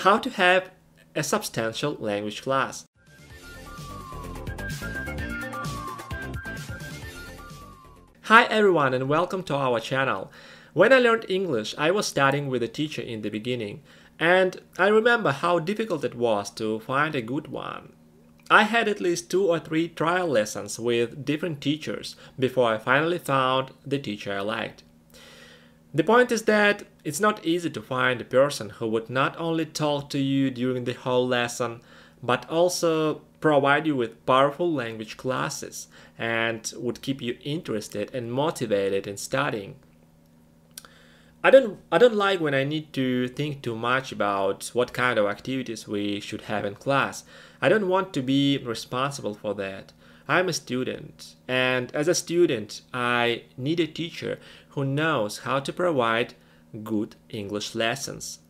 How to have a substantial language class. Hi everyone and welcome to our channel. When I learned English, I was studying with a teacher in the beginning, and I remember how difficult it was to find a good one. I had at least two or three trial lessons with different teachers before I finally found the teacher I liked. The point is that it's not easy to find a person who would not only talk to you during the whole lesson, but also provide you with powerful language classes and would keep you interested and motivated in studying. I don't I don't like when I need to think too much about what kind of activities we should have in class. I don't want to be responsible for that. I'm a student, and as a student, I need a teacher who knows how to provide good English lessons.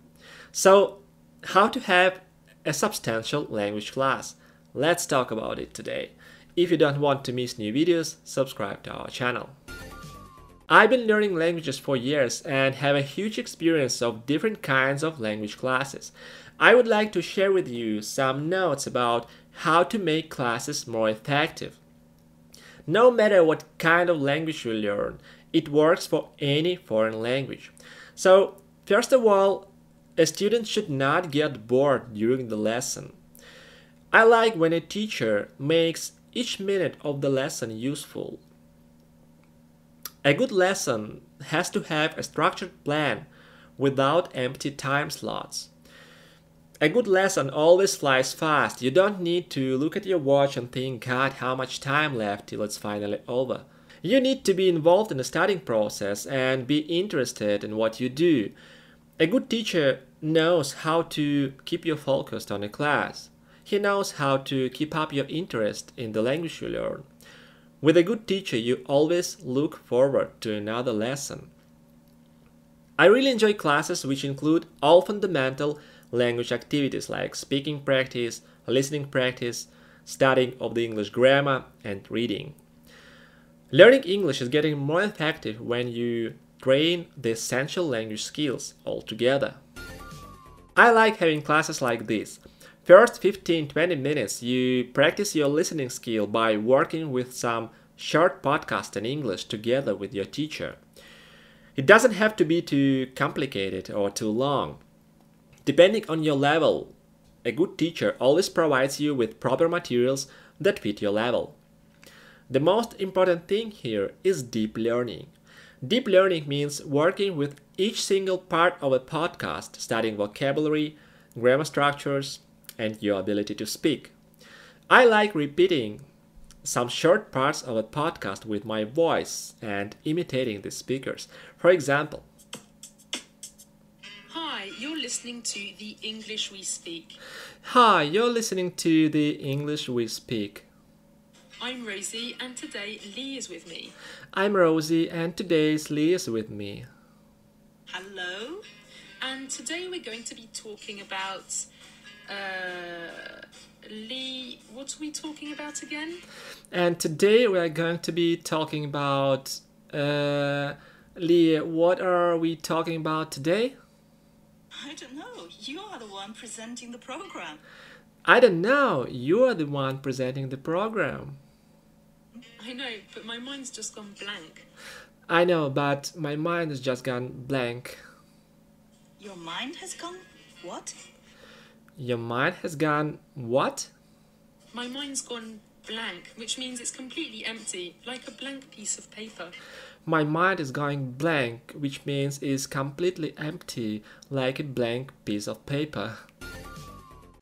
So, how to have a substantial language class? Let's talk about it today. If you don't want to miss new videos, subscribe to our channel. I've been learning languages for years and have a huge experience of different kinds of language classes. I would like to share with you some notes about how to make classes more effective. No matter what kind of language you learn, it works for any foreign language. So, first of all, a student should not get bored during the lesson. I like when a teacher makes each minute of the lesson useful. A good lesson has to have a structured plan without empty time slots. A good lesson always flies fast. You don't need to look at your watch and think, God, how much time left till it's finally over. You need to be involved in the studying process and be interested in what you do. A good teacher knows how to keep you focused on a class. He knows how to keep up your interest in the language you learn. With a good teacher, you always look forward to another lesson. I really enjoy classes which include all fundamental language activities like speaking practice, listening practice, studying of the English grammar, and reading. Learning English is getting more effective when you train the essential language skills all together. I like having classes like this First 15-20 minutes, you practice your listening skill by working with some short podcast in English together with your teacher. It doesn't have to be too complicated or too long. Depending on your level, a good teacher always provides you with proper materials that fit your level. The most important thing here is deep learning. Deep learning means working with each single part of a podcast, studying vocabulary, grammar structures, and your ability to speak. I like repeating some short parts of a podcast with my voice and imitating the speakers. For example, Hi, you're listening to The English We Speak. Hi, you're listening to the English we speak. I'm Rosie, and today Lee is with me. I'm Rosie, and today's Lee is with me. Hello. And today we're going to be talking about. Uh, Lee, what are we talking about again? And today we are going to be talking about. Uh, Lee, what are we talking about today? I don't know. You are the one presenting the program. I don't know. You are the one presenting the program. I know, but my mind's just gone blank. I know, but my mind has just gone blank. Your mind has gone. What? Your mind has gone what? My mind's gone blank, which means it's completely empty, like a blank piece of paper. My mind is going blank, which means it's completely empty, like a blank piece of paper.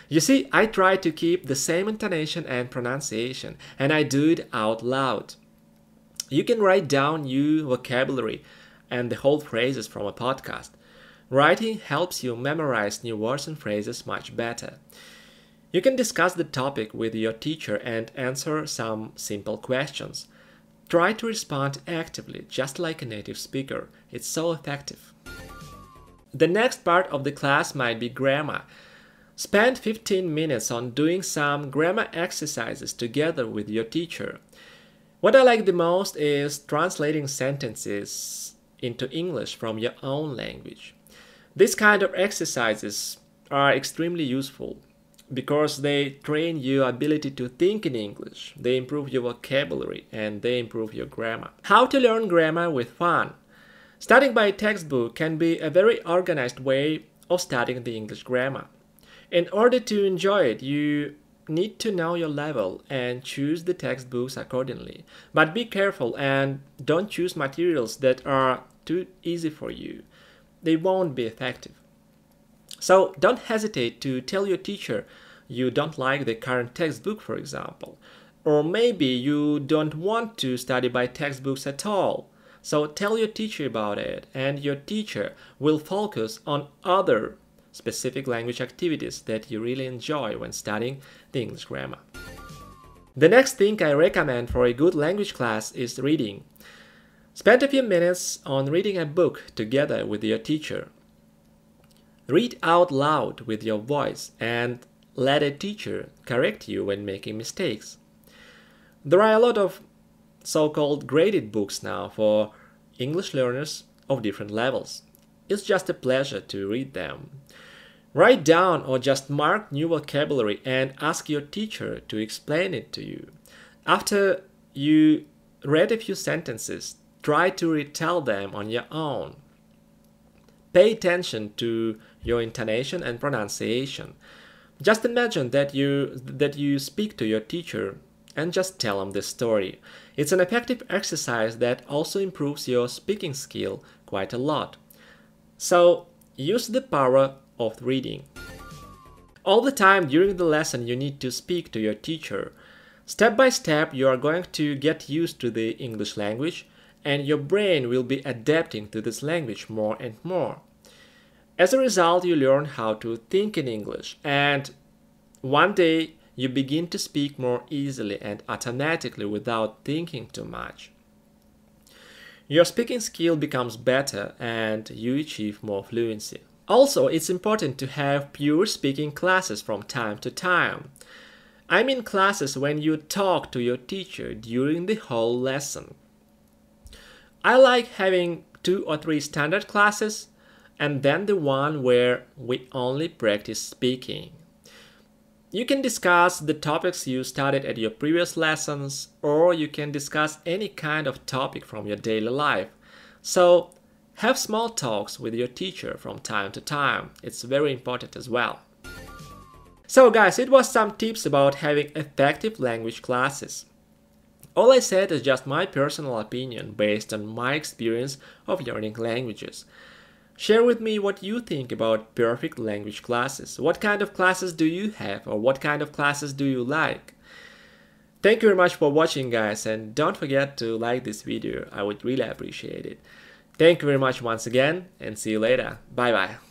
You see, I try to keep the same intonation and pronunciation, and I do it out loud. You can write down new vocabulary and the whole phrases from a podcast. Writing helps you memorize new words and phrases much better. You can discuss the topic with your teacher and answer some simple questions. Try to respond actively, just like a native speaker. It's so effective. The next part of the class might be grammar. Spend 15 minutes on doing some grammar exercises together with your teacher. What I like the most is translating sentences into English from your own language. This kind of exercises are extremely useful because they train your ability to think in English, they improve your vocabulary, and they improve your grammar. How to learn grammar with fun? Studying by textbook can be a very organized way of studying the English grammar. In order to enjoy it, you need to know your level and choose the textbooks accordingly. But be careful and don't choose materials that are too easy for you. They won't be effective. So don't hesitate to tell your teacher you don't like the current textbook, for example. Or maybe you don't want to study by textbooks at all. So tell your teacher about it, and your teacher will focus on other specific language activities that you really enjoy when studying the English grammar. The next thing I recommend for a good language class is reading. Spend a few minutes on reading a book together with your teacher. Read out loud with your voice and let a teacher correct you when making mistakes. There are a lot of so called graded books now for English learners of different levels. It's just a pleasure to read them. Write down or just mark new vocabulary and ask your teacher to explain it to you. After you read a few sentences, try to retell them on your own. Pay attention to your intonation and pronunciation. Just imagine that you that you speak to your teacher and just tell him this story. It's an effective exercise that also improves your speaking skill quite a lot. So, use the power of reading. All the time during the lesson you need to speak to your teacher. Step by step you are going to get used to the English language and your brain will be adapting to this language more and more. As a result, you learn how to think in English, and one day you begin to speak more easily and automatically without thinking too much. Your speaking skill becomes better and you achieve more fluency. Also, it's important to have pure speaking classes from time to time. I mean classes when you talk to your teacher during the whole lesson. I like having two or three standard classes and then the one where we only practice speaking. You can discuss the topics you studied at your previous lessons, or you can discuss any kind of topic from your daily life. So, have small talks with your teacher from time to time. It's very important as well. So, guys, it was some tips about having effective language classes. All I said is just my personal opinion based on my experience of learning languages. Share with me what you think about perfect language classes. What kind of classes do you have or what kind of classes do you like? Thank you very much for watching guys and don't forget to like this video. I would really appreciate it. Thank you very much once again and see you later. Bye bye.